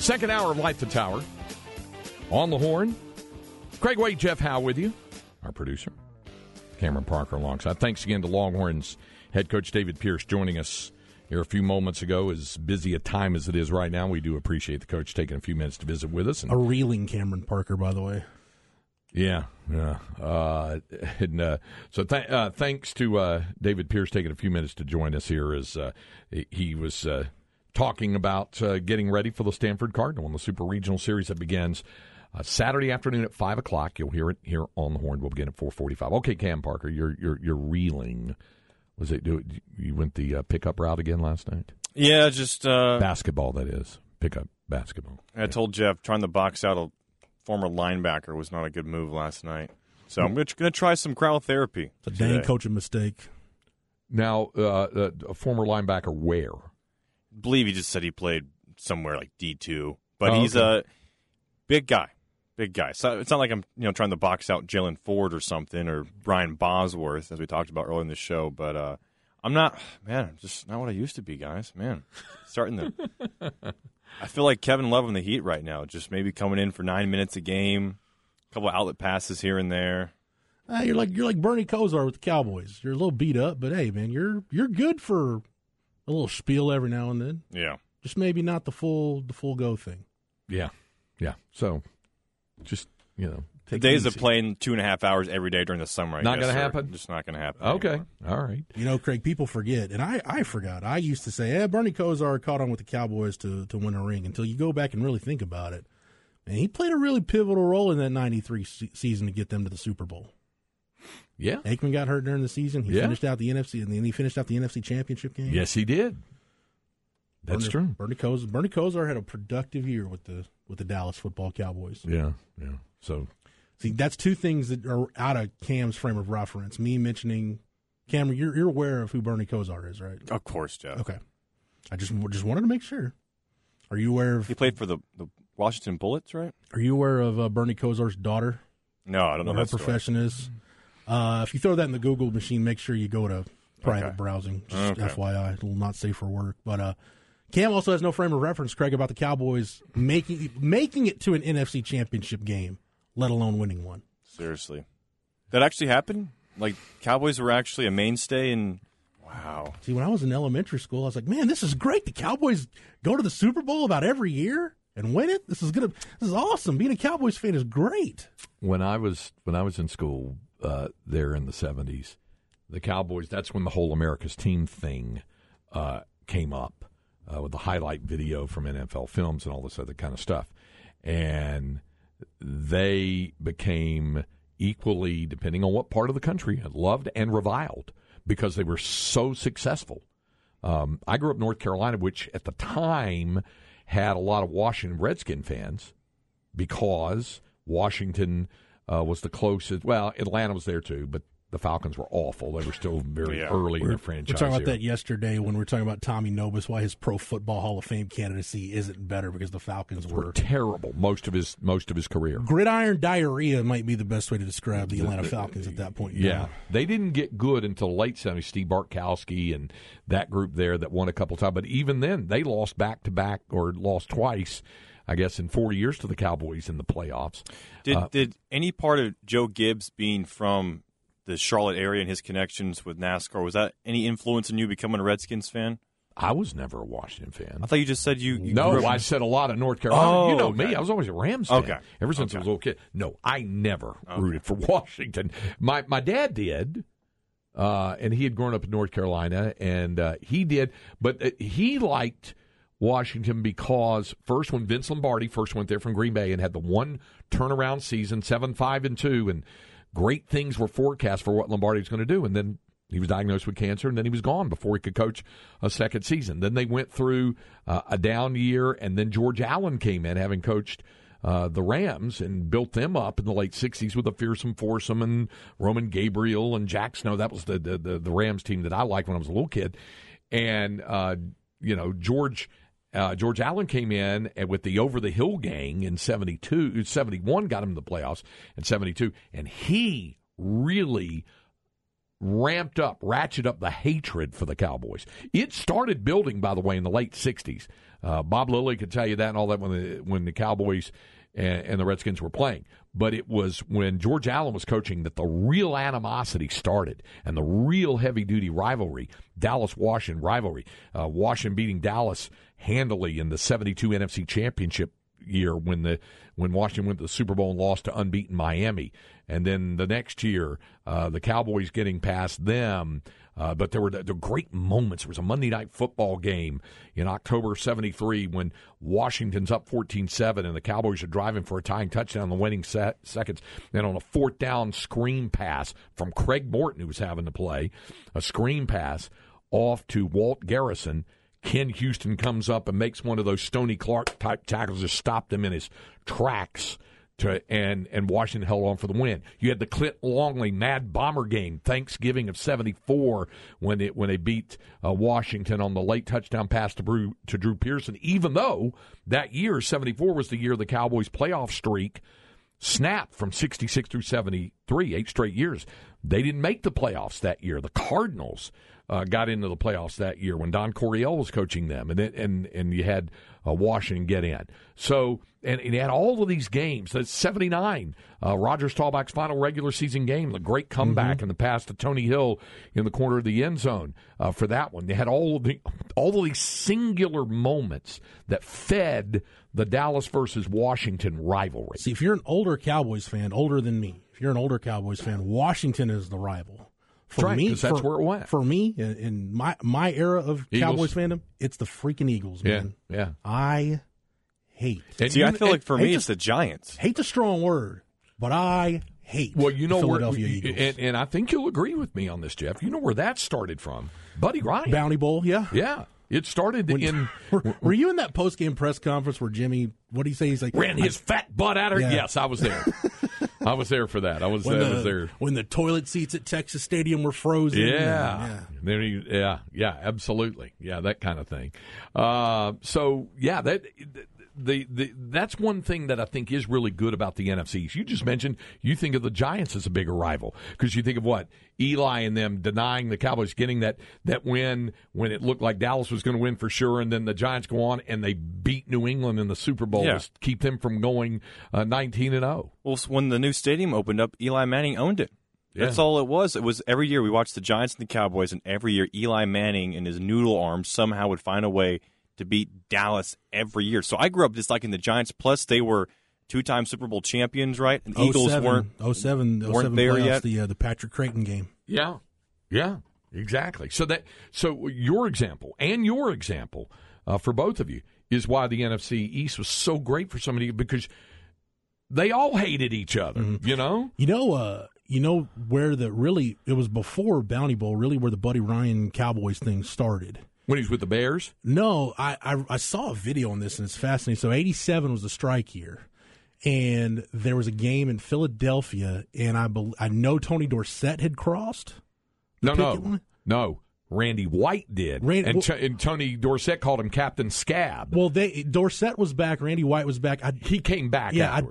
Second hour of Light the Tower. On the horn. Craig Way, Jeff Howe with you, our producer. Cameron Parker alongside. Thanks again to Longhorns head coach David Pierce joining us here a few moments ago. As busy a time as it is right now, we do appreciate the coach taking a few minutes to visit with us. And, a reeling Cameron Parker, by the way. Yeah, yeah. Uh, and uh, so th- uh, thanks to uh, David Pierce taking a few minutes to join us here as uh, he was uh, talking about uh, getting ready for the Stanford Cardinal in the Super Regional Series that begins uh, Saturday afternoon at five o'clock. You'll hear it here on the Horn. We'll begin at four forty-five. Okay, Cam Parker, you're you're you're reeling. Was it? Do you went the uh, pickup route again last night? Yeah, just uh, basketball. That is pickup basketball. I yeah. told Jeff trying to box out a former linebacker was not a good move last night. So I'm going to try some cryotherapy. It's a dang coaching mistake. Now, uh, uh, a former linebacker where? Believe he just said he played somewhere like D two, but oh, he's okay. a big guy, big guy. So it's not like I'm you know trying to box out Jalen Ford or something or Brian Bosworth as we talked about earlier in the show, but uh, I'm not man. I'm just not what I used to be, guys. Man, starting to. I feel like Kevin Love in the Heat right now, just maybe coming in for nine minutes a game, a couple outlet passes here and there. Uh, you're like you're like Bernie Kosar with the Cowboys. You're a little beat up, but hey, man, you're you're good for a little spiel every now and then. Yeah. Just maybe not the full the full go thing. Yeah. Yeah. So just, you know, the days of playing two and a half hours every day during the summer. I not going to happen. Just not going to happen. Okay, anymore. all right. You know, Craig, people forget, and I, I forgot. I used to say, "Yeah, Bernie Kosar caught on with the Cowboys to to win a ring." Until you go back and really think about it, and he played a really pivotal role in that '93 se- season to get them to the Super Bowl. Yeah, Aikman got hurt during the season. He yeah. finished out the NFC, and then he finished out the NFC Championship game. Yes, he did. That's Bernie, true. Bernie Kosar, Bernie Kosar had a productive year with the with the Dallas Football Cowboys. Yeah, yeah. So, see, that's two things that are out of Cam's frame of reference. Me mentioning Cam, you're you're aware of who Bernie Kosar is, right? Of course, Jeff. Okay, I just just wanted to make sure. Are you aware of? He played for the, the Washington Bullets, right? Are you aware of uh, Bernie Kosar's daughter? No, I don't know. What her profession story. is. Uh, if you throw that in the Google machine, make sure you go to private okay. browsing. Just okay. FYI, it will not safe for work. But uh, Cam also has no frame of reference, Craig, about the Cowboys making making it to an NFC Championship game, let alone winning one. Seriously, that actually happened. Like Cowboys were actually a mainstay in. Wow. See, when I was in elementary school, I was like, "Man, this is great. The Cowboys go to the Super Bowl about every year and win it. This is gonna. This is awesome. Being a Cowboys fan is great." When I was when I was in school uh, there in the seventies, the Cowboys. That's when the whole America's Team thing uh, came up uh, with the highlight video from NFL films and all this other kind of stuff. And they became equally, depending on what part of the country, loved and reviled because they were so successful. Um, I grew up in North Carolina, which at the time had a lot of Washington Redskin fans because Washington uh, was the closest. Well, Atlanta was there too, but the Falcons were awful. They were still very yeah. early we're, in their franchise. We're talking about here. that yesterday when we were talking about Tommy Nobis, why his Pro Football Hall of Fame candidacy isn't better because the Falcons were, were terrible most of his most of his career. Gridiron diarrhea might be the best way to describe the Atlanta Falcons at that point. Yeah, they didn't get good until late '70s. Steve Bartkowski and that group there that won a couple times, but even then they lost back to back or lost twice. I guess, in 40 years to the Cowboys in the playoffs. Did Uh, did any part of Joe Gibbs being from the Charlotte area and his connections with NASCAR was that any influence in you becoming a Redskins fan? I was never a Washington fan. I thought you just said you. you No, grew up- I said a lot of North Carolina. Oh, you know okay. me; I was always a Rams fan. Okay. ever since I was a little kid. No, I never rooted for Washington. My my dad did, uh, and he had grown up in North Carolina, and uh, he did, but uh, he liked Washington because first when Vince Lombardi first went there from Green Bay and had the one turnaround season, seven five and two, and great things were forecast for what Lombardi was going to do, and then he was diagnosed with cancer, and then he was gone before he could coach a second season. Then they went through uh, a down year, and then George Allen came in, having coached uh, the Rams and built them up in the late '60s with a fearsome foursome and Roman Gabriel and Jack Snow. That was the the, the, the Rams team that I liked when I was a little kid, and uh, you know George. Uh, George Allen came in with the over the hill gang in 72, 71 got him to the playoffs in 72, and he really ramped up, ratcheted up the hatred for the Cowboys. It started building, by the way, in the late '60s. Uh, Bob Lilly could tell you that and all that when the when the Cowboys and, and the Redskins were playing. But it was when George Allen was coaching that the real animosity started and the real heavy duty rivalry, Dallas Washington rivalry. Uh, Washington beating Dallas handily in the '72 NFC Championship year when the when Washington went to the Super Bowl and lost to unbeaten Miami, and then the next year uh, the Cowboys getting past them. Uh, but there were the, the great moments. There was a Monday night football game in October '73 when Washington's up 14-7 and the Cowboys are driving for a tying touchdown in the winning set, seconds. Then on a fourth down screen pass from Craig Morton, who was having to play, a screen pass off to Walt Garrison. Ken Houston comes up and makes one of those Stony Clark type tackles to stop them in his tracks. To, and and Washington held on for the win. You had the Clint Longley Mad Bomber game, Thanksgiving of '74, when it when they beat uh, Washington on the late touchdown pass to Drew, to Drew Pearson. Even though that year '74 was the year the Cowboys' playoff streak snapped from 66 through 73, eight straight years. They didn't make the playoffs that year. The Cardinals uh, got into the playoffs that year when Don Coryell was coaching them, and then, and and you had uh, Washington get in. So and, and you had all of these games. That's seventy nine. Uh, Roger Staubach's final regular season game, the great comeback in the pass to Tony Hill in the corner of the end zone uh, for that one. They had all of the all of these singular moments that fed the Dallas versus Washington rivalry. See, if you're an older Cowboys fan, older than me, if you're an older Cowboys fan, Washington is the rival. For right, me, 'cause that's for, where it went. For me, in, in my my era of Eagles. Cowboys fandom, it's the freaking Eagles, man. yeah. yeah. I hate And See, I you- feel like for me, to- it's the Giants. Hate the strong word, but I hate. Well, you know the where, Philadelphia Eagles. and, and I think you'll agree with me on this, Jeff. You know where that started from, Buddy Ryan. Bounty Bowl, yeah. Yeah, it started When- in were, were you in that post game press conference where Jimmy? What did he say? He's like ran his fat butt at her. Yeah. Yes, I was there. I was there for that. I was, when I was there. when the toilet seats at Texas Stadium were frozen. Yeah. yeah. There you, yeah, yeah, absolutely. Yeah, that kind of thing. Uh, so yeah, that the, the that's one thing that I think is really good about the NFCs. You just mentioned you think of the Giants as a bigger rival because you think of what Eli and them denying the Cowboys getting that that win when it looked like Dallas was going to win for sure, and then the Giants go on and they beat New England in the Super Bowl Yeah. to keep them from going uh, nineteen and oh. zero. Well, when the new stadium opened up, Eli Manning owned it. That's all it was. It was every year we watched the Giants and the Cowboys, and every year Eli Manning and his noodle arm somehow would find a way to beat Dallas every year. So I grew up disliking the Giants. Plus, they were two-time Super Bowl champions, right? And the Eagles 07, weren't. 07, 07 weren't there playoffs, yet. The uh, the Patrick Crayton game. Yeah, yeah, exactly. So that so your example and your example uh, for both of you is why the NFC East was so great for somebody because they all hated each other. You know, You know, uh, you know where the really it was before Bounty Bowl, really where the Buddy Ryan Cowboys thing started. When he's with the Bears. No, I, I I saw a video on this and it's fascinating. So eighty seven was the strike year, and there was a game in Philadelphia, and I bel I know Tony Dorsett had crossed. No, no, line? no. Randy White did, Ran- and, well- and Tony Dorsett called him Captain Scab. Well, they Dorsett was back, Randy White was back. I, he came back yeah, I,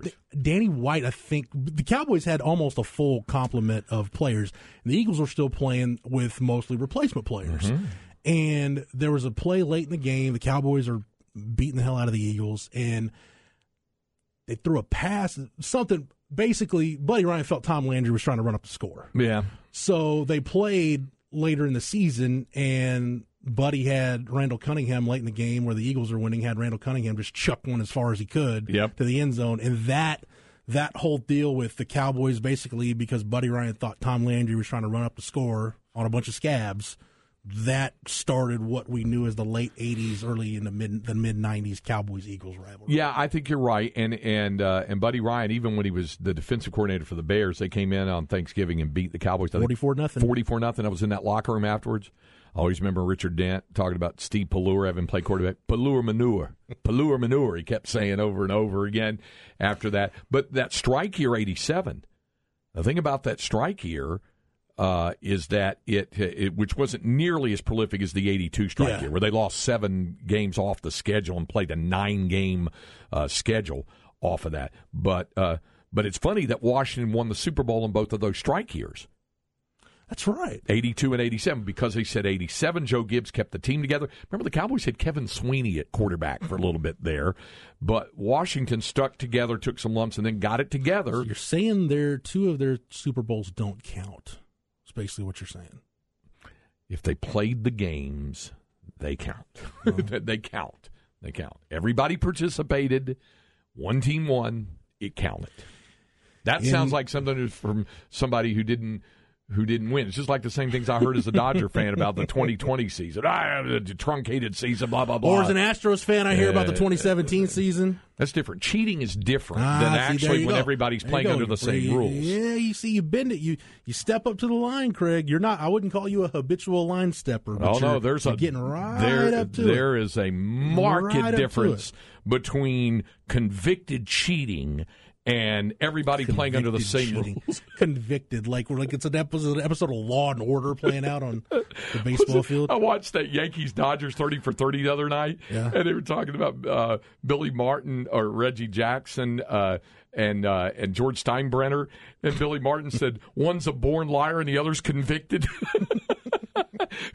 Danny White. I think the Cowboys had almost a full complement of players. The Eagles were still playing with mostly replacement players, Mm-hmm. And there was a play late in the game. The Cowboys are beating the hell out of the Eagles, and they threw a pass, something. Basically, Buddy Ryan felt Tom Landry was trying to run up the score. Yeah. So they played later in the season, and Buddy had Randall Cunningham late in the game where the Eagles were winning, had Randall Cunningham just chuck one as far as he could Yep. to the end zone. And that that whole deal with the Cowboys basically because Buddy Ryan thought Tom Landry was trying to run up the score on a bunch of scabs, that started what we knew as the late eighties, early in the mid the mid nineties Cowboys Eagles rivalry. Yeah, I think you're right. And and uh, and Buddy Ryan, even when he was the defensive coordinator for the Bears, they came in on Thanksgiving and beat the Cowboys. I 44 nothing. Forty four nothing. I was in that locker room afterwards. I always remember Richard Dent talking about Steve Pelluer having played quarterback. Pelluer manure, Pelluer manure. He kept saying over and over again after that. But that strike year '87. The thing about that strike year uh, is that it, it, which wasn't nearly as prolific as the '82 strike Yeah. year, where they lost seven games off the schedule and played a nine-game uh, schedule off of that. But uh, but it's funny that Washington won the Super Bowl in both of those strike years. That's right. 82 and 87 because they said 87 Joe Gibbs kept the team together. Remember the Cowboys had Kevin Sweeney at quarterback for a little bit there, but Washington stuck together, took some lumps and then got it together. You're saying their two of their Super Bowls don't count. That's basically what you're saying. If they played the games, they count. they count. They count. Everybody participated. One team won. It counted. That In- sounds like something from somebody who didn't who didn't win. It's just like the same things I heard as a Dodger fan about the 2020 season. Ah, the truncated season, blah blah blah. Or as an Astros fan, I hear about the Uh, 2017 season. That's different. Cheating is different Ah, than see, actually when go. everybody's There playing under the same You- rules. Yeah, you see, you bend it. You you step up to the line, Craig. You're not. I wouldn't call you a habitual line stepper. But Oh no, you're- there's a getting right there, up to there it. is a marked Right difference between convicted cheating and everybody playing under the same rules. Convicted, like we're like it's an episode, an episode of Law and Order playing out on the baseball field. I watched that Yankees Dodgers thirty for thirty the other night, Yeah. and they were talking about uh, Billy Martin or Reggie Jackson uh, and uh, and George Steinbrenner, and Billy Martin said one's a born liar and the other's convicted.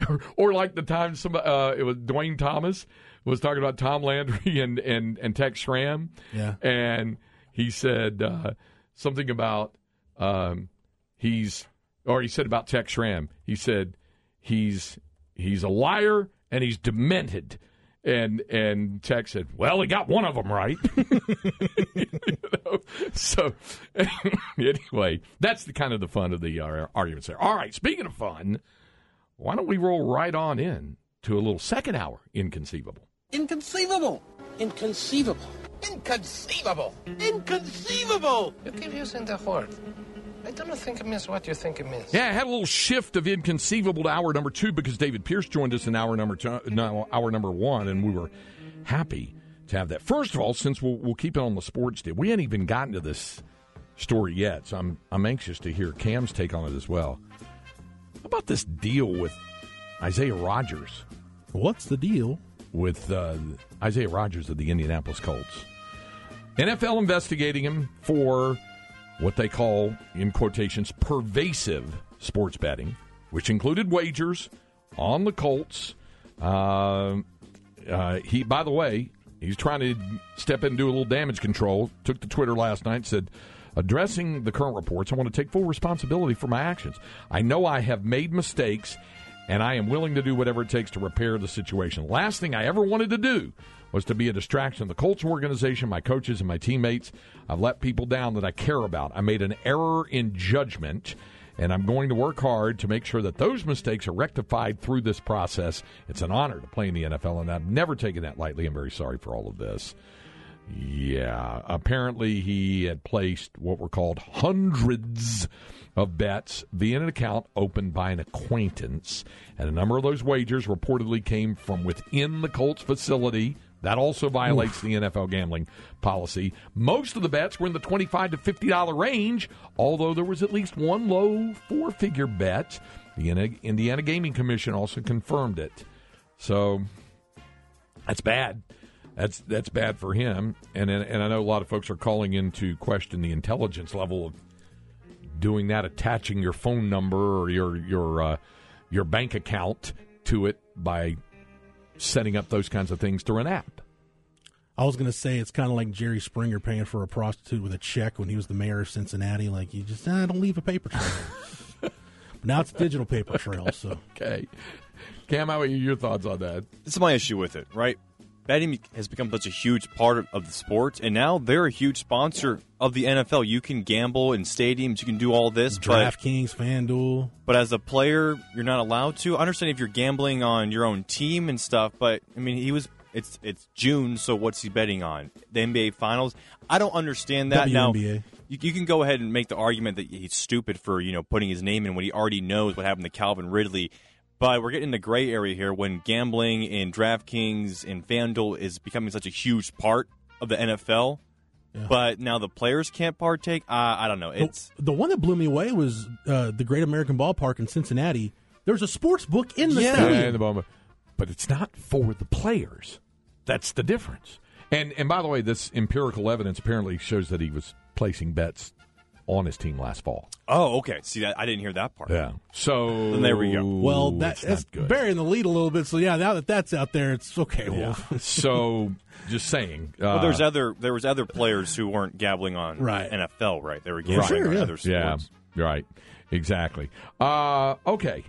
or, or like the time some uh, it was Duane Thomas was talking about Tom Landry and and and Tex Schramm, Yeah. and he said uh, something about um, he's or he said about Tex Schramm. He said he's he's a liar and he's demented. And and Tex said, "Well, he got one of them right." You know? So anyway, that's the kind of the fun of the uh, arguments there. All right, speaking of fun, why don't we roll right on in to a little second hour inconceivable? Inconceivable. Inconceivable. Inconceivable. Inconceivable. You keep using the word. I don't think it means what you think it means. Yeah, I had a little shift of inconceivable to hour number two because David Pierce joined us in hour number two, no, hour number one, and we were happy to have that. First of all, since we'll, we'll keep it on the sports deal, we hadn't even gotten to this story yet, so I'm I'm anxious to hear Cam's take on it as well. How about this deal with Isaiah Rogers? What's the deal? with uh, Isaiah Rogers of the Indianapolis Colts. NFL investigating him for what they call, in quotations, pervasive sports betting, which included wagers on the Colts. Uh, uh, he, by the way, he's trying to step in and do a little damage control. Took to Twitter last night, said, addressing the current reports, I want to take full responsibility for my actions. I know I have made mistakes, and I am willing to do whatever it takes to repair the situation. Last thing I ever wanted to do was to be a distraction the Colts organization, my coaches, and my teammates. I've let people down that I care about. I made an error in judgment, and I'm going to work hard to make sure that those mistakes are rectified through this process. It's an honor to play in the NFL, and I've never taken that lightly. I'm very sorry for all of this. Yeah, apparently he had placed what were called hundreds of bets via an account opened by an acquaintance, and a number of those wagers reportedly came from within the Colts facility. That also violates the NFL gambling policy. Most of the bets were in the 25 to fifty dollar range, although there was at least one low four-figure bet. The Indiana- Gaming Commission also confirmed it. So that's bad. That's that's bad for him, and and and I know a lot of folks are calling in to question the intelligence level of doing that, attaching your phone number or your your uh, your bank account to it by setting up those kinds of things through an app. I was going to say it's kind of like Jerry Springer paying for a prostitute with a check when he was the mayor of Cincinnati. Like you just ah, don't leave a paper trail. but now it's digital paper trail. So Okay. Cam, how are? Your thoughts on that? This is my issue with it, right? Betting has become such a huge part of, the sport, and now they're a huge sponsor of the NFL. You can gamble in stadiums, you can do all this, DraftKings, FanDuel. but as a player, you're not allowed to. I understand if you're gambling on your own team and stuff, but I mean, he was. It's it's June, so what's he betting on? The NBA Finals. I don't understand that. Now, WNBA. you, you can go ahead and make the argument that he's stupid for you know putting his name in when he already knows what happened to Calvin Ridley. But we're getting in the gray area here when gambling in DraftKings and FanDuel is becoming such a huge part of the NFL. But now the players can't partake. Uh, I don't know. It's the one that blew me away was uh, the Great American Ballpark in Cincinnati. There's a sports book in the Yeah. stadium. in the moment. But it's not for the players. That's the difference. And and by the way, this empirical evidence apparently shows that he was placing bets on his team last fall. oh okay. See that I didn't hear that part. Yeah. So Then there we go. Well, that, that's not good. burying the lead a little bit. So yeah, now that that's out there, it's okay. Yeah. Well, so just saying. Uh, Well, there's other there was other players who weren't gambling on Right. NFL, right? They were gambling sure, on yeah. other Yeah, right. Exactly. Uh, okay,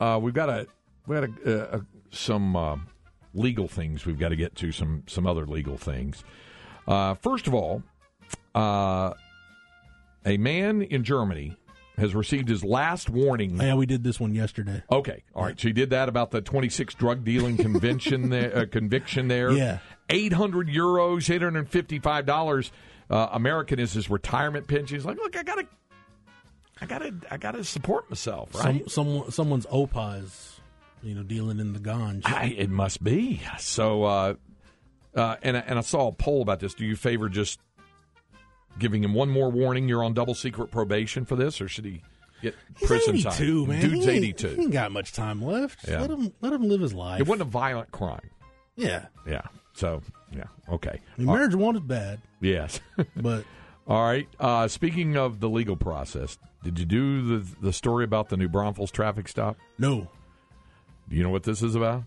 uh, we've got a we got a, uh, some uh, legal things we've got to get to. Some some other legal things. Uh, first of all, uh, a man in Germany has received his last warning. yeah, we did this one yesterday. Okay, all right. So you did that about the 26 drug dealing convention there, uh, conviction there. Yeah. 800 euros, 855 dollars. Uh, American is his retirement pension. He's like, look, I gotta, I gotta, I gotta support myself, right? Some, someone, someone's opa is, you know, dealing in the ganj. I, it must be. So, uh, uh, and and I saw a poll about this. Do you favor just giving him one more warning? You're on double secret probation for this, or should he get He's prison 82, time? man. Dude's He 82. He ain't got much time left. Yeah. Let him let him live his life. It wasn't a violent crime. yeah. Yeah. So, yeah. Okay. I mean, Uh, marijuana is bad, yes. but All right. Uh, speaking of the legal process, did you do the the story about the New Braunfels traffic stop? no Do you know what this is about?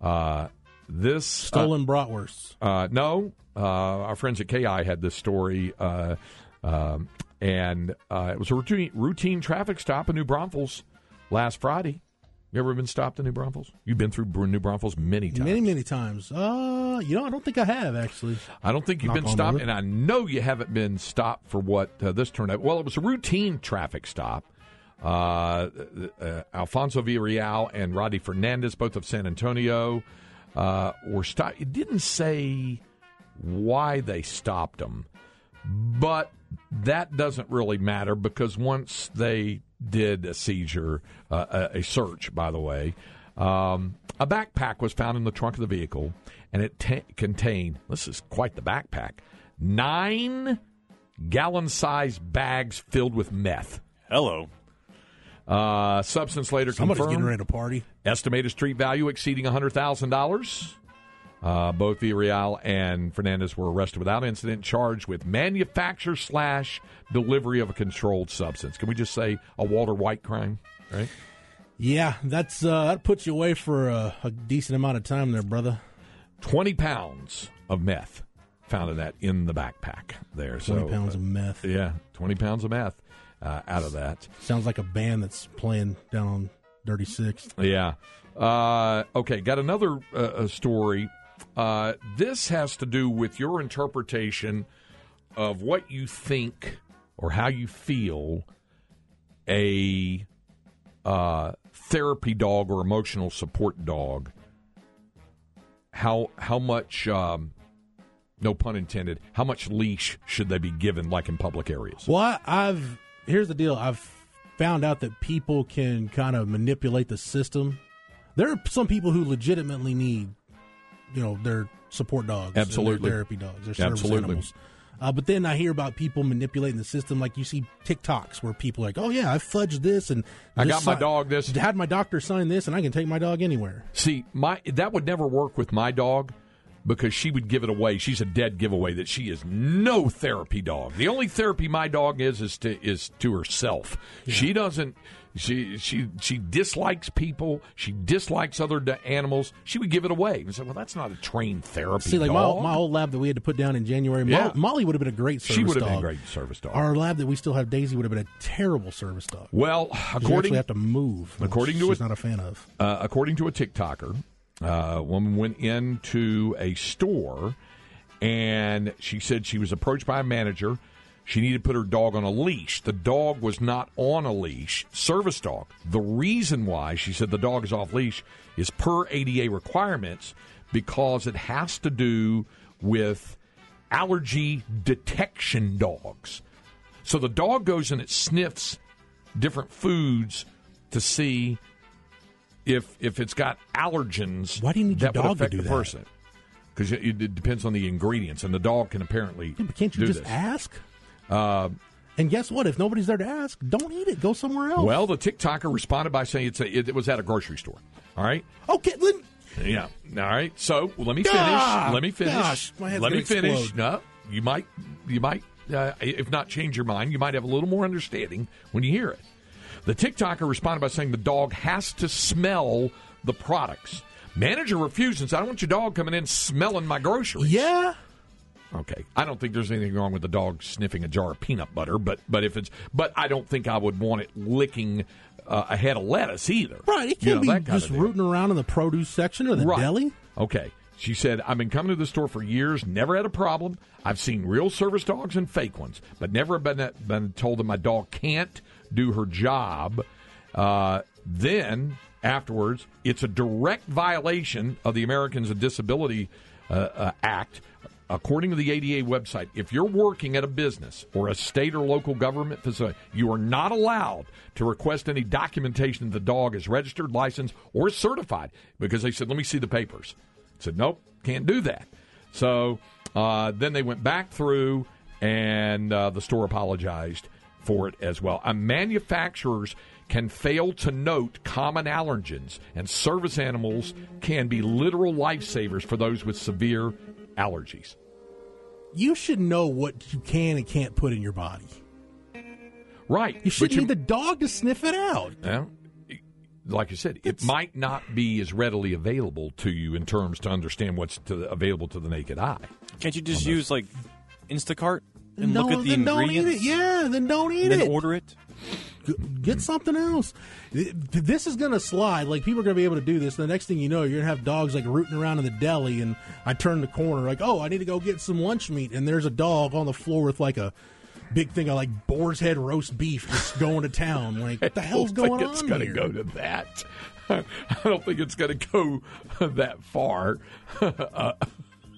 Uh, this stolen bratwursts. Uh, no, uh, our friends at KI had this story, uh, um, and uh, it was a routine, routine traffic stop in New Braunfels last Friday. You ever been stopped in New Braunfels? You've been through New Braunfels many times. Many many times. Uh, you know, I don't think I have actually. I don't think you've Knock been stopped, and I know you haven't been stopped for what uh, this turned out. Well, it was a routine traffic stop. Uh, uh, Alfonso Villarreal and Roddy Fernandez, both of San Antonio, uh, were stopped. It didn't say why they stopped them, but that doesn't really matter because once they did a seizure, uh, a, a search, by the way, um, a backpack was found in the trunk of the vehicle, and it ta contained this is quite the backpack nine gallon sized bags filled with meth. Hello. Uh, substance later Somebody's confirmed. getting ready to party. Estimated street value exceeding $100,000. Uh, both Villarreal and Fernandez were arrested without incident, charged with manufacture slash delivery of a controlled substance. Can we just say a Walter White crime? Right? Yeah, that's uh, that puts you away for a, a decent amount of time there, brother. 20 pounds of meth found in that in the backpack there. Twenty so, pounds uh, of meth. yeah, 20 pounds of meth uh, out of that. Sounds like a band that's playing down on Dirty Six. Yeah. Uh, okay, got another uh, story. Uh, this has to do with your interpretation of what you think or how you feel a uh, therapy dog or emotional support dog. How how much? Um, no pun intended. How much leash should they be given, like in public areas? Well, I've here's the deal. I've found out that people can kind of manipulate the system. There are some people who legitimately need, you know, their support dogs, and their Absolutely. therapy dogs, their service Absolutely. animals. Uh, but then I hear about people manipulating the system, like you see TikToks where people are like, "Oh yeah, I fudged this and I this got my dog this." had my doctor sign this, and I can take my dog anywhere." See, my that would never work with my dog because she would give it away. She's a dead giveaway that she is no therapy dog. The only therapy my dog is is to is to herself. She doesn't. She she she dislikes people. She dislikes other d- animals. She would give it away. And say, "Well, that's not a trained therapy See, like dog." my, my old lab that we had to put down in January, Mo- Yeah. Molly would have been a great service she would have dog. been a great service dog. Our lab that we still have, Daisy, would have been a terrible service dog. well, You according actually have to move. which according to she's it- not a fan of. uh, according to a TikToker, a woman went into a store and she said she was approached by a manager. She needed to put her dog on a leash. The dog was not on a leash, service dog. The reason why she said the dog is off leash is per ADA requirements because it has to do with allergy detection dogs. So the dog goes and it sniffs different foods to see if if it's got allergens. Why do you need your that would dog to do that? person? Because it, it depends on the ingredients, and the dog can apparently. Yeah, but can't you just this. ask? Uh, And guess what? If nobody's there to ask, don't eat it. Go somewhere else. well, the TikToker responded by saying it's a, it, it was at a grocery store. All right. okay, then Yeah. All right. So well, let me finish. Ah, let me finish. gosh, let me gonna finish. No, you might. You might. Uh, if not change your mind, you might have a little more understanding when you hear it. The TikToker responded by saying the dog has to smell the products. Manager refuses. I don't want your dog coming in smelling my groceries. yeah. Okay. I don't think there's anything wrong with the dog sniffing a jar of peanut butter, but but if it's but I don't think I would want it licking uh, a head of lettuce either. Right. It can't know, be just rooting around in the produce section or the Right. deli. Okay. She said, I've been coming to the store for years, never had a problem. I've seen real service dogs and fake ones, but never been, been told that my dog can't do her job. Uh, then, afterwards, it's a direct violation of the Americans with Disability uh, uh, Act. According to the ADA website, if you're working at a business or a state or local government facility, you are not allowed to request any documentation that the dog is registered, licensed, or certified because they said, let me see the papers. I said, nope, can't do that. So uh, then they went back through and uh, the store apologized for it as well. Uh, manufacturers can fail to note common allergens, and service animals can be literal lifesavers for those with severe allergies. You should know what you can and can't put in your body. Right. You shouldn't need the dog to sniff it out. Well, like I said, it might not be as readily available to you in terms to understand what's to, available to the naked eye. Can't you just use like Instacart and no, look at the then don't eat it. Yeah, then don't eat and then it. order it. Get something else. This is going to slide. Like people are going to be able to do this. The next thing you know, you're going to have dogs like rooting around in the deli, and I turn the corner like, oh, I need to go get some lunch meat, and there's a dog on the floor with like a big thing of like boar's head roast beef just going to town. Like, what the hell's I don't going think it's gonna go to that. I don't think it's going to go that far uh,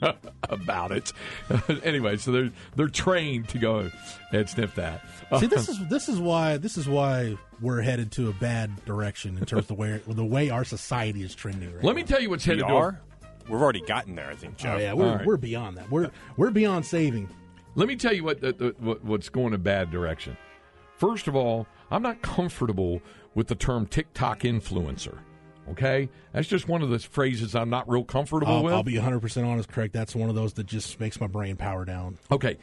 about it. anyway, so they're they're trained to go and sniff that. See, this uh, is this is why this is why we're headed to a bad direction in terms of the way the way our society is trending. Right Let me tell you what's We headed to. are. We've already gotten there, I think, Jeff. Oh yeah, we're All right. we're beyond that. We're we're beyond saving. Let me tell you what, the, the, what what's going a bad direction. First of all, I'm not comfortable with the term TikTok influencer. Okay, that's just one of those phrases I'm not real comfortable I'll, with. I'll be 100 percent honest, Craig. That's one of those that just makes my brain power down. Okay.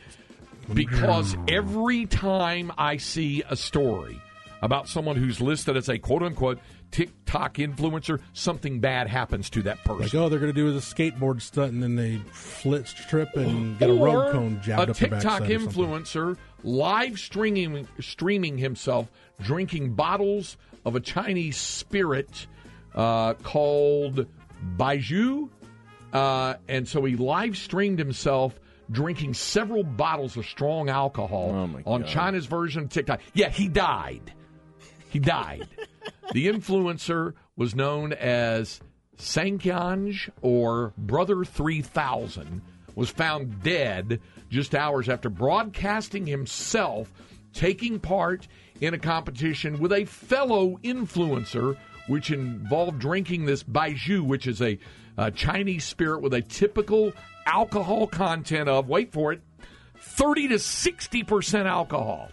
Because every time I see a story about someone who's listed as a quote unquote TikTok influencer, something bad happens to that person. Like, oh, they're going to do a skateboard stunt and then they flit trip and get a road cone jabbed a up their TikTok backside influencer live streaming streaming himself drinking bottles of a Chinese spirit uh, called Baijiu, uh, and so he live streamed himself drinking several bottles of strong alcohol Oh, on God. China's version of TikTok. Yeah, he died. He died. the influencer was known as Sankyanj or Brother 3000 was found dead just hours after broadcasting himself taking part in a competition with a fellow influencer which involved drinking this baijiu which is a, uh Chinese spirit with a typical alcohol content of wait for it 30 to 60% alcohol.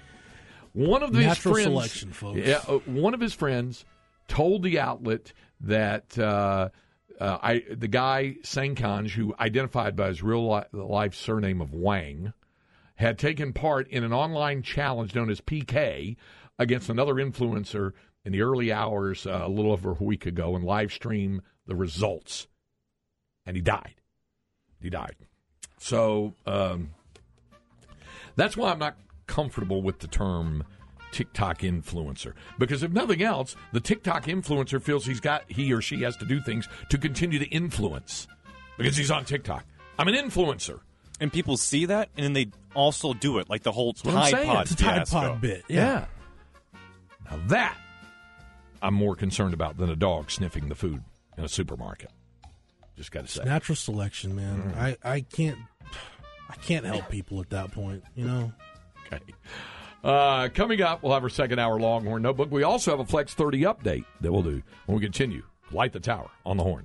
One of his Natural friends, selection, folks. Yeah, uh, one of his friends told the outlet that uh, uh, I the guy Sangkanj, who identified by his real li- life surname of Wang, had taken part in an online challenge known as PK against another influencer in the early hours uh, a little over a week ago and live stream the results. And he died. He died. So um, that's why I'm not comfortable with the term TikTok influencer because if nothing else, the TikTok influencer feels he's got he or she has to do things to continue to influence because he's on TikTok. I'm an influencer. And people see that, and then they also do it, like the whole what I'm Tide saying. Pod It's It's a Tide. Pod bit. Yeah. Now that I'm more concerned about than a dog sniffing the food in a supermarket. Just got to say. Natural selection, man. I, I can't I can't help people at that point, you know. Okay. Uh, coming up, we'll have our second hour Longhorn Notebook. We also have a Flex 30 update that we'll do when we continue. Light the tower on the horn.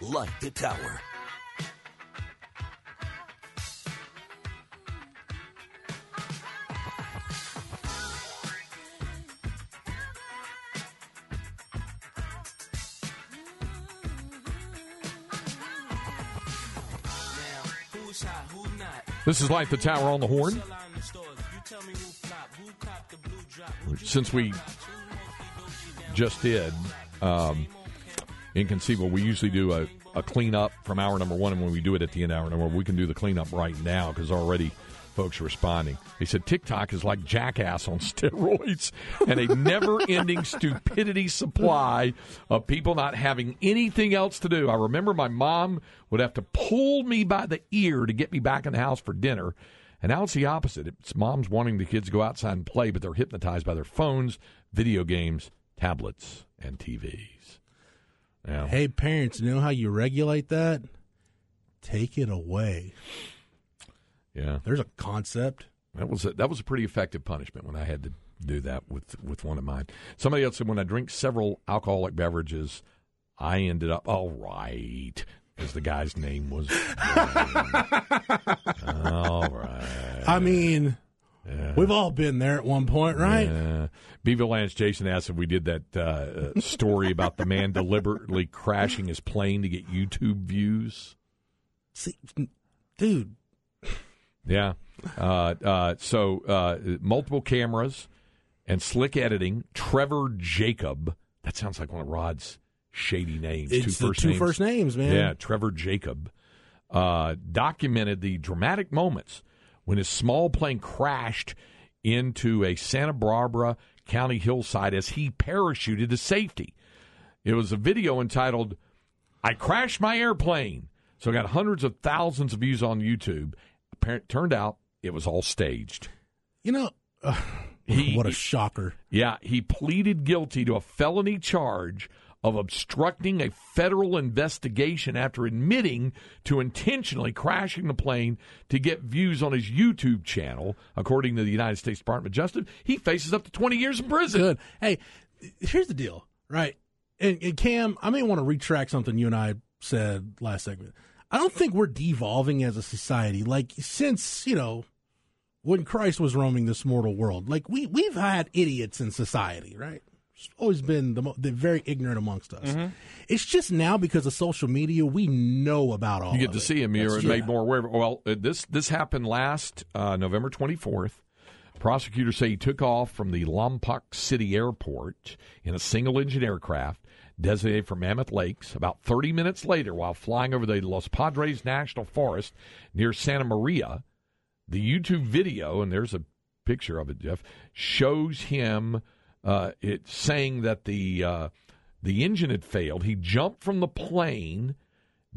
Light the tower. This is Light the Tower on the Horn. Since we just did um, Inconceivable, we usually do a, a cleanup from hour number one, and when we do it at the end of hour number one, we can do the cleanup right now because already folks are responding. They said TikTok is like jackass on steroids and a never ending stupidity supply of people not having anything else to do. I remember my mom would have to pull me by the ear to get me back in the house for dinner. And now it's the opposite. It's moms wanting the kids to go outside and play, but they're hypnotized by their phones, video games, tablets, and TVs. Yeah. Hey parents, you know how you regulate that? Take it away. Yeah. There's a concept. That was a, that was a pretty effective punishment when I had to do that with with one of mine. Somebody else said when I drink several alcoholic beverages, I ended up all right because the guy's name was. all right. I mean, we've all been there at one point, right? Yeah. Beaver Lance Jason asked if we did that uh, uh, story about the man deliberately crashing his plane to get YouTube views. See, dude, Yeah. Uh, uh, so uh, multiple cameras and slick editing. Trevor Jacob. That sounds like one of Rod's shady names. it's two the first two names. first names, man. Yeah, Trevor Jacob uh, documented the dramatic moments when his small plane crashed into a Santa Barbara County hillside as he parachuted to safety. It was a video entitled "I Crashed My Airplane." So it got hundreds of thousands of views on YouTube. Apparent, turned out it was all staged. You know, uh, He- what a shocker. Yeah, he pleaded guilty to a felony charge of obstructing a federal investigation after admitting to intentionally crashing the plane to get views on his YouTube channel. According to the United States Department of Justice, he faces up to 20 years in prison. Good. Hey, here's the deal, right? And, and Cam, I may want to retract something you and I said last segment. I don't think we're devolving as a society. Like since you know when Christ was roaming this mortal world, like we we've had idiots in society, right? Always been the, mo- the very ignorant amongst us. It's just now because of social media, we know about all. You get of to it. see him. You're That's- made more aware. Of, well, uh, this this happened last uh, November 24th. Prosecutors say he took off from the Lompoc City Airport in a single engine aircraft designated for Mammoth Lakes. About 30 minutes later, while flying over the Los Padres National Forest near Santa Maria, the YouTube video, and there's a picture of it, Jeff, shows him uh, it saying that the uh, the engine had failed. He jumped from the plane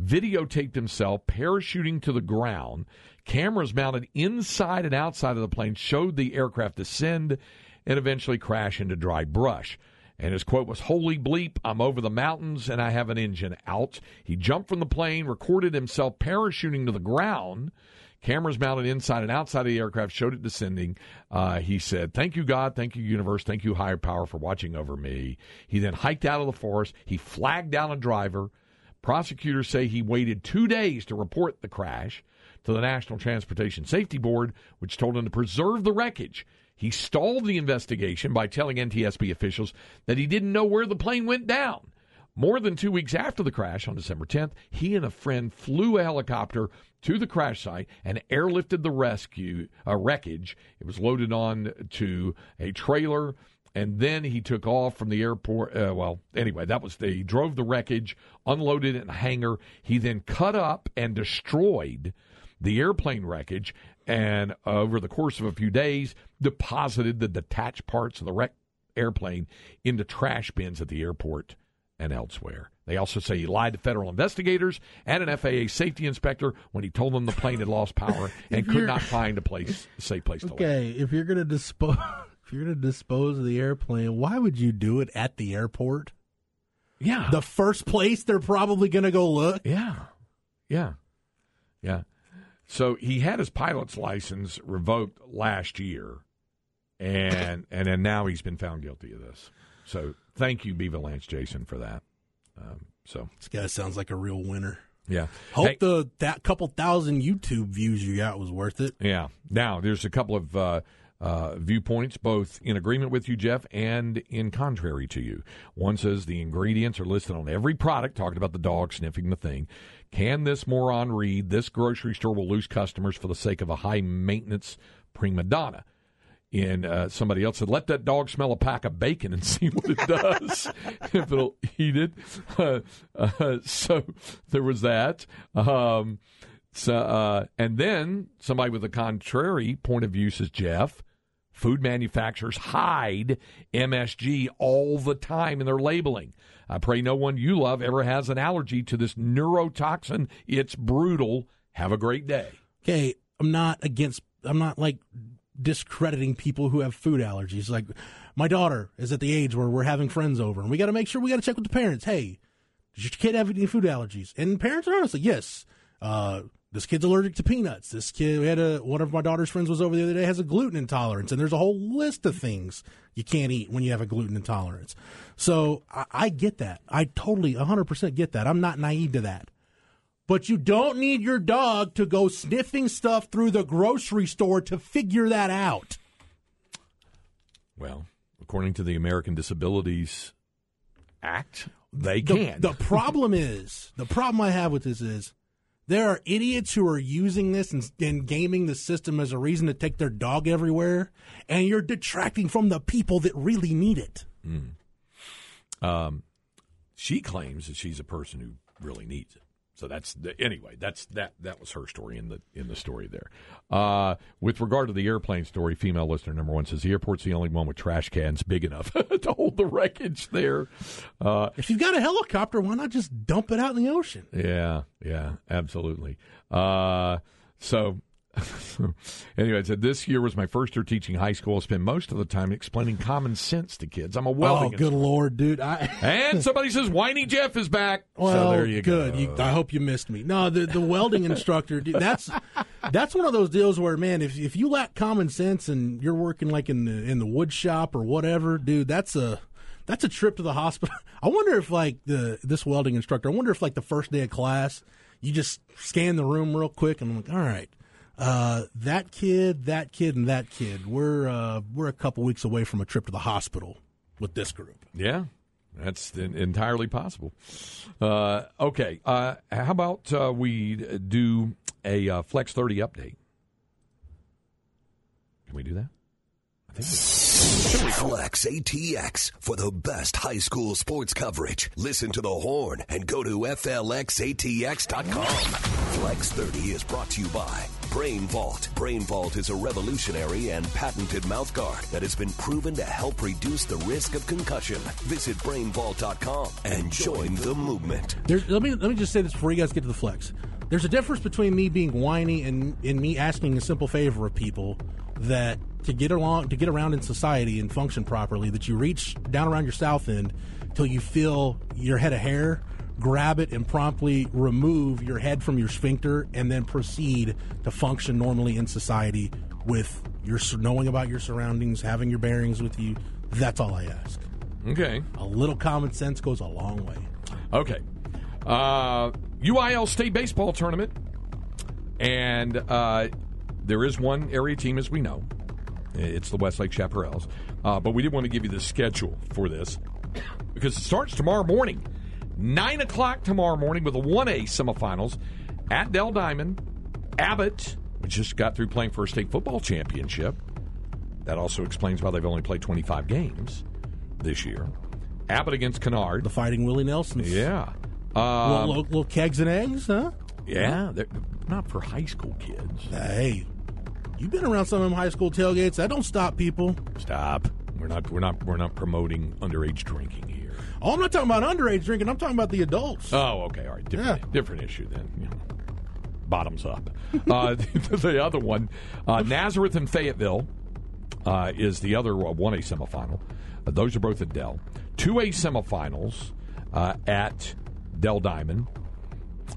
videotaped himself parachuting to the ground. Cameras mounted inside and outside of the plane showed the aircraft descend and eventually crash into dry brush. And his quote was, Holy bleep, I'm over the mountains and I have an engine out. He jumped from the plane, recorded himself parachuting to the ground. Cameras mounted inside and outside of the aircraft showed it descending. Uh, he said, Thank you, God. Thank you, universe. Thank you, higher power, for watching over me. He then hiked out of the forest. He flagged down a driver. Prosecutors say he waited two days to report the crash to the National Transportation Safety Board, which told him to preserve the wreckage. He stalled the investigation by telling NTSB officials that he didn't know where the plane went down. More than two weeks after the crash on December 10th, he and a friend flew a helicopter to the crash site and airlifted the rescue uh, wreckage. It was loaded on to a trailer, and then he took off from the airport. Uh, well, anyway, that was the, he drove the wreckage, unloaded it in a hangar. He then cut up and destroyed the airplane wreckage, and uh, over the course of a few days, deposited the detached parts of the wrecked airplane into trash bins at the airport and elsewhere. They also say he lied to federal investigators and an FAA safety inspector when he told them the plane had lost power and could not find a place, a safe place to land. Okay, if you're gonna dispose, if you're gonna dispose of the airplane, why would you do it at the airport? Yeah, The first place they're probably gonna go look. yeah, yeah, yeah. So he had his pilot's license revoked last year, and and then now he's been found guilty of this. So thank you, Beaver Lance Jason, for that. Um, so This guy sounds like a real winner. yeah, Hope Hey- the that couple thousand YouTube views you got was worth it. Yeah. Now, there's a couple of uh, uh, viewpoints, both in agreement with you, Jeff, and in contrary to you. One says the ingredients are listed on every product, talking about the dog sniffing the thing. Can this moron read this grocery store will lose customers for the sake of a high maintenance prima donna? And uh, somebody else said, let that dog smell a pack of bacon and see what it does if it'll eat it. Uh, uh, so there was that. Um, so, uh, and then somebody with a contrary point of view says, Jeff, food manufacturers hide MSG all the time in their labeling. I pray no one you love ever has an allergy to this neurotoxin. It's brutal. Have a great day. Okay, I'm not against. I'm not like discrediting people who have food allergies. Like my daughter is at the age where we're having friends over, and we got to make sure we got to check with the parents. Hey, does your kid have any food allergies? And parents are honest, like yes. Uh, this kid's allergic to peanuts. This kid, we had a one of my daughter's friends was over the other day has a gluten intolerance, and there's a whole list of things you can't eat when you have a gluten intolerance. So I, I get that. I totally 100% get that. I'm not naive to that. But you don't need your dog to go sniffing stuff through the grocery store to figure that out. Well, according to the American Disabilities Act, they The, can. the problem is, the problem I have with this is there are idiots who are using this and, and gaming the system as a reason to take their dog everywhere, and you're detracting from the people that really need it. um, she claims that she's a person who really needs it. So that's the, anyway. That's that. That was her story in the in the story there. Uh, with regard to the airplane story, female listener number one says the airport's the only one with trash cans big enough to hold the wreckage there. Uh, If you've got a helicopter, why not just dump it out in the ocean? yeah, yeah, absolutely. Uh, so, anyway, it said this year was my first year teaching high school. I spent most of the time explaining common sense to kids. I'm a welding oh, good lord, dude! I And somebody says Whiny Jeff is back. Well, so there you good. go. You, I hope you missed me. No, the the welding instructor. Dude, that's that's one of those deals where, man, if if you lack common sense and you're working like in the in the wood shop or whatever, dude, that's a that's a trip to the hospital. I wonder if like the this welding instructor. I wonder if like the first day of class, you just scan the room real quick and I'm like, all right. Uh, that kid, that kid, and that kid. We're uh, we're a couple weeks away from a trip to the hospital with this group. Yeah, that's en- entirely possible. Uh, okay, uh, how about uh, we do a uh, Flex 30 update? Can we do that? I think Flex ATX for the best high school sports coverage. Listen to the horn and go to FLXATX.com. Flex 30 is brought to you by Brain Vault. Brain Vault is a revolutionary and patented mouthguard that has been proven to help reduce the risk of concussion. Visit brainvault.com and join the movement. Let me let me just say this before you guys get to the flex. There's a difference between me being whiny and, and me asking a simple favor of people that to get along to get around in society and function properly that you reach down around your south end till you feel your head of hair grab it and promptly remove your head from your sphincter and then proceed to function normally in society with your knowing about your surroundings having your bearings with you that's all i ask Okay. a little common sense goes a long way Okay. Uh, UIL State Baseball Tournament. And uh, there is one area team, as we know. It's the Westlake Chaparrals. Uh, but we did want to give you the schedule for this because it starts tomorrow morning. 9 o'clock tomorrow morning with the 1A semifinals at Dell Diamond. Abbott, which just got through playing for a state football championship. That also explains why they've only played 25 games this year. Abbott against Kennard. the fighting willie nelsons Yeah. little, Um, little, little kegs and eggs huh yeah, they're not for high school kids. Hey, you've been around some of them high school tailgates. That don't stop people. Stop. We're not. We're not. We're not promoting underage drinking here. Oh, I'm not talking about underage drinking. I'm talking about the adults. Oh, okay. All right. Different, Yeah. different issue then. You know, bottoms up. uh, the other one, uh, Nazareth and Fayetteville, uh, is the other uh, 1A semifinal. Uh, those are both at Dell. 2A semifinals uh, at Dell Diamond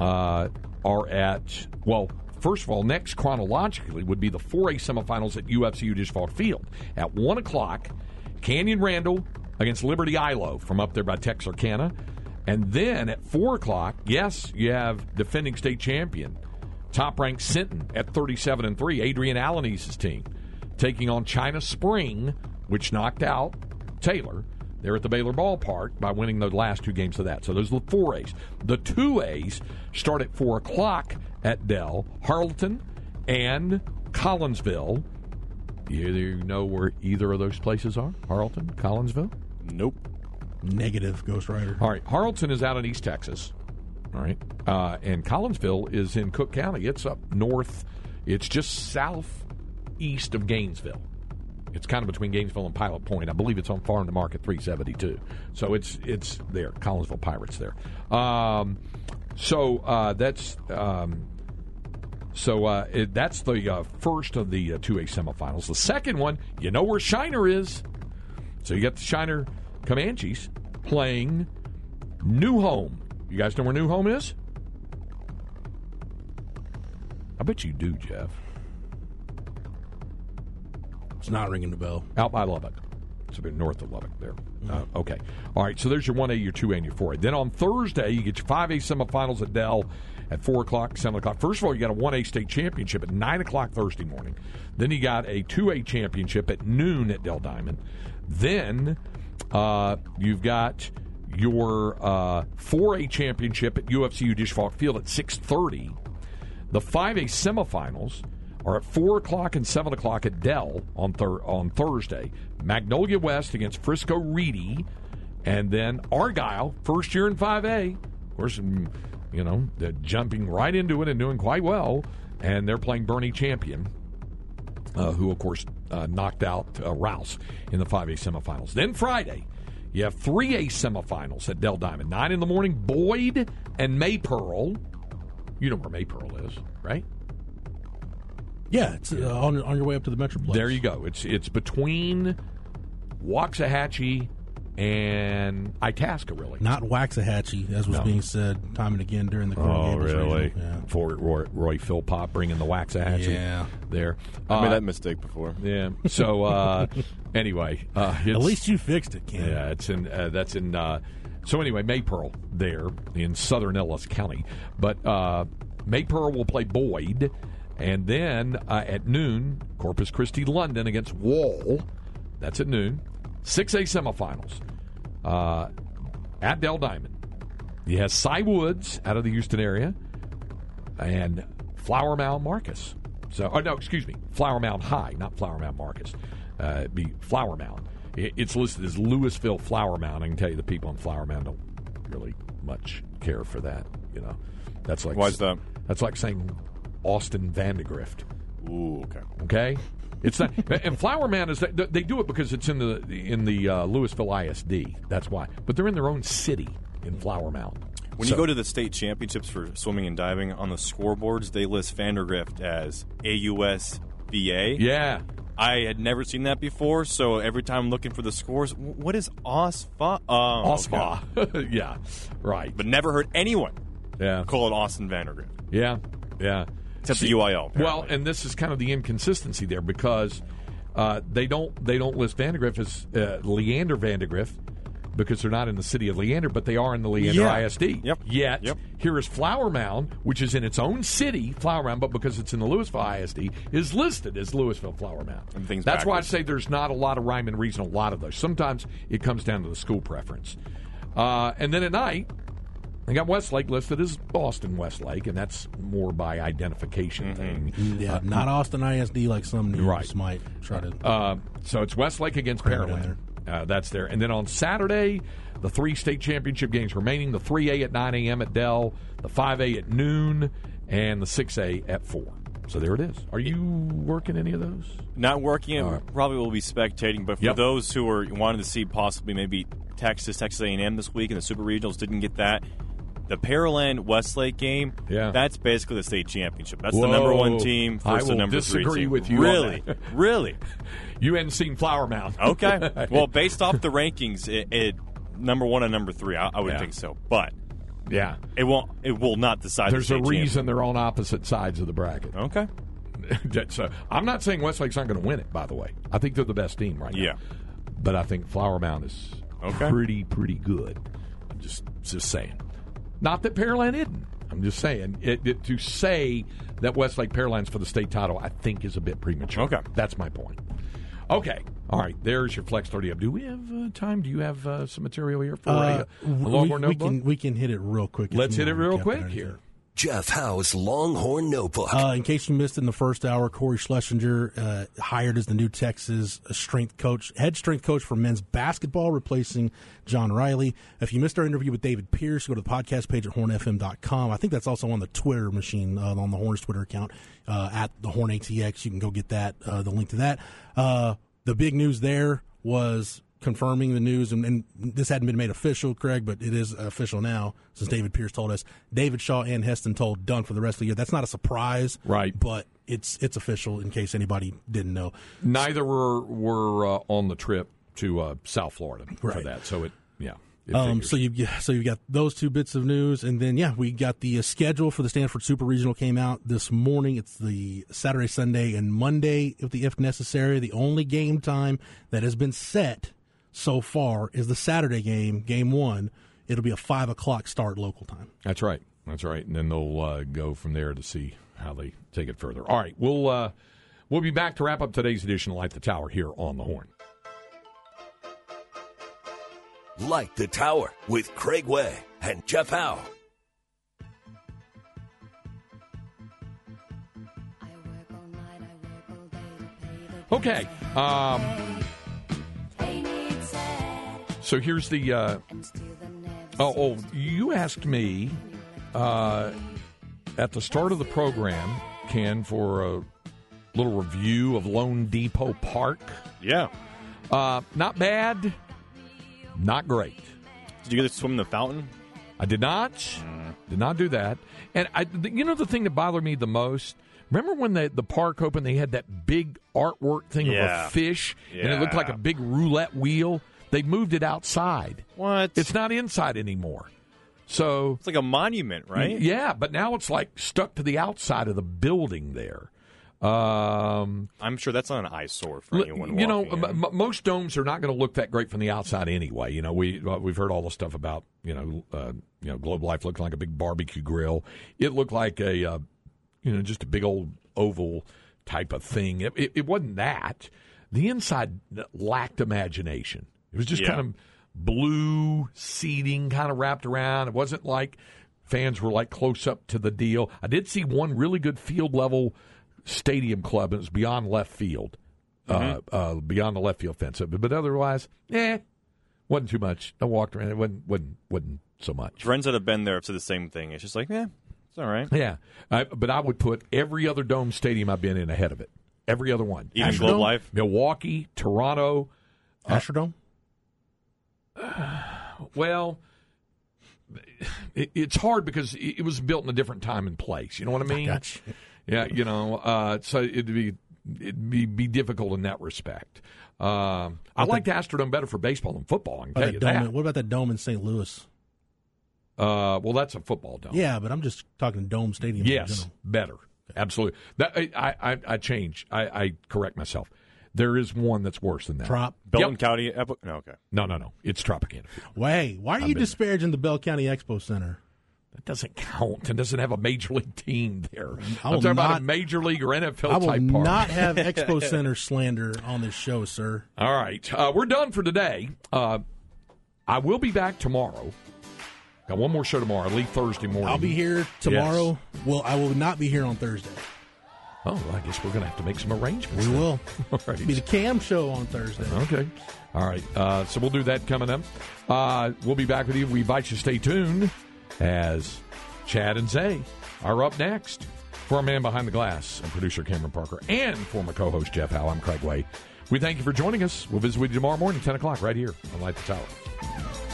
uh, are at, well, first of all, next chronologically would be the 4A semifinals at UFC Disch Field. At 1 o'clock, Canyon Randall against Liberty-Eylau from up there by Texarkana. And then at 4 o'clock, yes, you have defending state champion, top ranked Sinton at 37 and 3, Adrian Alaniz's team, taking on China Spring, which knocked out Taylor. They're at the Baylor Ballpark by winning the last two games of that. So those are the four A's. The two A's start at four o'clock at Dell, Harleton, and Collinsville. You know where either of those places are? Harleton, Collinsville? Nope. Negative, Ghost Rider. All right, Harleton is out in East Texas. All right, uh, and Collinsville is in Cooke County. It's up north. It's just southeast of Gainesville. It's kind of between Gainesville and Pilot Point. I believe it's on Farm to Market 372. So it's it's there. Collinsville Pirates there. Um, so uh, that's um, so uh, it, that's the uh, first of the uh, 2A semifinals. The second one, you know where Shiner is. So you got the Shiner Comanches playing New Home. You guys know where New Home is? I bet you do, Jeff. It's not ringing the bell. Out by Lubbock. It's a bit north of Lubbock there. Uh, okay. All right. So there's your 1A, your 2A, and your 4A. Then on Thursday, you get your 5A semifinals at Dell at 4 o'clock, 7 o'clock. First of all, you got a 1A state championship at 9 o'clock Thursday morning. Then you got a 2A championship at noon at Dell Diamond. Then uh, you've got your uh, 4A championship at UFC Disch Falk Field at 6.30. The 5A semifinals are at 4 o'clock and 7 o'clock at Dell on, thir- on Thursday. Magnolia West against Frisco Reedy. And then Argyle, first year in 5A. Of course, mm, you know, they're jumping right into it and doing quite well. And they're playing Boerne Champion, uh, who, of course, uh, knocked out uh, Rouse in the 5A semifinals. Then Friday, you have 3A semifinals at Dell Diamond. 9 in the morning, Boyd and Maypearl. You know where Maypearl is, right? Yeah, it's uh, on, on your way up to the Metroplex. There you go. It's it's between Waxahachie and Itasca, really. Not Waxahachie, as was No. being said time and again during the Coral Oh, Gables really? regional. Yeah. For Roy, Roy Philpott bringing the Waxahachie Yeah. there. I made Uh, that mistake before. Yeah. So uh, anyway, uh, At it's- least you fixed it, Ken. Yeah, it's in uh, that's in. Uh, so anyway, Maypearl there in southern Ellis County, but uh, Maypearl will play Boyd, and then uh, at noon, Corpus Christi, London against Wall. That's at noon. Six A semifinals uh, at Dell Diamond. You have Cy Woods out of the Houston area, and Flower Mound Marcus. So, oh no, excuse me, Flower Mound High, not Flower Mound Marcus. Uh, it'd be Flower Mound. I- It's listed as Lewisville Flower Mound. I can tell you the people in Flower Mound don't really much care for that. You know, that's like Why's that? That's like saying Austin Vandegrift. Ooh, okay. Okay, it's not. and Flower Mound is they they do it because it's in the in the uh, Lewisville ISD. That's why. But they're in their own city in Flower Mound. When So- you go to the state championships for swimming and diving, on the scoreboards they list Vandegrift as AUSVA. yeah, I had never seen that before, so every time I'm looking for the scores, what is Osfa? Oh, Osfa. yeah, right. But never heard anyone yeah, call it Austin Vandegrift, yeah, yeah. Except See, the UIL. Well, and this is kind of the inconsistency there because uh, they don't they don't list Vandegrift as uh, Leander Vandegrift because they're not in the city of Leander, but they are in the Leander Yeah. ISD. Yep. Yet Yep. here is Flower Mound, which is in its own city, Flower Mound, but because it's in the Lewisville ISD, is listed as Lewisville Flower Mound. Everything's That's why I say there's not a lot of rhyme and reason. A lot of those. Sometimes it comes down to the school preference. Uh, and then at night, they got Westlake listed as Boston Westlake, and that's more by identification thing. Yeah, not Austin ISD like some news Right. might try to. Uh, so it's Westlake against Cram it Pearland. Uh, that's there. And then on Saturday, the three state championship games remaining the 3A at 9 a.m. at Dell, the 5A at noon, and the 6A at 4. So there it is. Are you working any of those? not working, All right. probably will be spectating. But for Yep. those who are wanting to see possibly maybe Texas, Texas A&M this week in the Super Regionals, didn't get that. The Pearland Westlake game, Yeah. that's basically the state championship. That's the number one team I versus the will number three team. with you Really, really. You hadn't seen Flower Mound. Okay. well, based off the rankings, it, it number one and number three, I, I would Yeah. think so. But yeah. it won't. It will not decide. There's the a reason they're on opposite sides of the bracket. Okay. so I'm not saying Westlake's not going to win it, by the way. I think they're the best team right now. Yeah. But I think Flower Mound is Okay. pretty, pretty good. I'm just, just saying. Not that Pearland isn't. I'm just saying it, it- to say that Westlake Pearland's for the state title, I think is a bit premature. Okay. that's my point. Okay, all right. There's your flex thirty up. Do we have uh, time? Do you have uh, some material here for Uh, a, a we, Longhorn we can we can hit it real quick. Let's hit it real quick that. here. Jeff Howe's Longhorn Notebook. Uh, in case you missed in the first hour, Corey Schlesinger uh, hired as the new Texas strength coach, head strength coach for men's basketball, replacing John Riley. If you missed our interview with David Pierce, go to the podcast page at hornfm.com. I think that's also on the Twitter machine, uh, on the Horn's Twitter account, uh, at the Horn ATX. You can go get that, uh, the link to that. Uh, the big news there was confirming the news, and, and this hadn't been made official, Craig, but it is official now since David Pierce told us. David Shaw and Heston Tole done for the rest of the year. That's not a surprise, Right. But it's it's official in case anybody didn't know. Neither were were uh, on the trip to uh, South Florida for Right. that. So it, yeah. it Um, so you so you got those two bits of news, and then yeah, we got the uh, schedule for the Stanford Super Regional came out this morning. It's the Saturday, Sunday, and Monday, if the if necessary. The only game time that has been set so far is the Saturday game, game one. It'll be a five o'clock start local time. That's right. That's right. And then they'll uh, go from there to see how they take it further. All right, we'll uh, we'll be back to wrap up today's edition of Light the Tower here on the Horn. Light the Tower with Craig Way and Jeff Howe. Okay. Um, so here's the. Uh, oh, oh, you asked me uh, at the start of the program, Ken, for a little review of loanDepot Park. Yeah. Uh, not bad, not great. Did you get to swim in the fountain? I did not. Did not do that. And I, you know, the thing that bothered me the most. Remember when the the park opened? They had that big artwork thing of a fish, and it looked like a big roulette wheel. They moved it outside. What? It's not inside anymore. So It's like a monument, right? yeah, but now it's like stuck to the outside of the building there. Um, I'm sure that's not an eyesore for anyone. you know, m- most domes are not going to look that great from the outside anyway. You know, we uh, we've heard all the stuff about you know uh, you know Globe Life looking like a big barbecue grill. It looked like a uh, you know just a big old oval type of thing. It, it, it wasn't that. The inside lacked imagination. It was just Yeah. kind of blue seating, kind of wrapped around. It wasn't like fans were like close up to the deal. I did see one really good field level stadium club, and it was beyond left field, uh, uh, beyond the left field fence. But, but otherwise, eh, wasn't too much. I walked around. It wasn't wasn't, wasn't so much. Friends that have been there have said the same thing. It's just like, yeah, it's all right. Yeah, I, but I would put every other dome stadium I've been in ahead of it. Every other one. Even Astrodome, Globe Life? Milwaukee, Toronto. Astrodome. Well, it, it's hard because it, it was built in a different time and place. You know what I mean? Gotcha. Yeah, you know, uh, so it'd be it'd be, be difficult in that respect. Um, I like the Astrodome better for baseball than football. I can What tell about you that dome that. in- what about that dome in St. Louis? Uh, well, that's a football dome. Yeah, but I'm just talking dome stadium. Yes, better. Absolutely. That I I, I change. I, I correct myself. There is one that's worse than that. Trop. Belton Yep. County. Epi- no, okay. No, no, no. It's Tropicana. Field. Wait, why are you been- disparaging the Bell County Expo Center? That doesn't count. and doesn't have a major league team there. I I'm will talking about a not- major league or NFL I will type park. not have Expo Center slander on this show, sir. All right, uh, we're done for today. Uh, I will be back tomorrow. Got one more show tomorrow. I leave Thursday morning. I'll be here tomorrow. Well, I will not be here on Thursday. Oh, I guess we're going to have to make some arrangements. We then. will. All right. Be the Cam show on Thursday. Okay. All right. Uh, so we'll do that coming up. Uh, we'll be back with you. We invite you to stay tuned as Chad and Zay are up next. For our man behind the glass and producer Cameron Parker and former co host Jeff Howe, I'm Craig Way. We thank you for joining us. We'll visit with you tomorrow morning, 10 o'clock, right here on Light the Tower.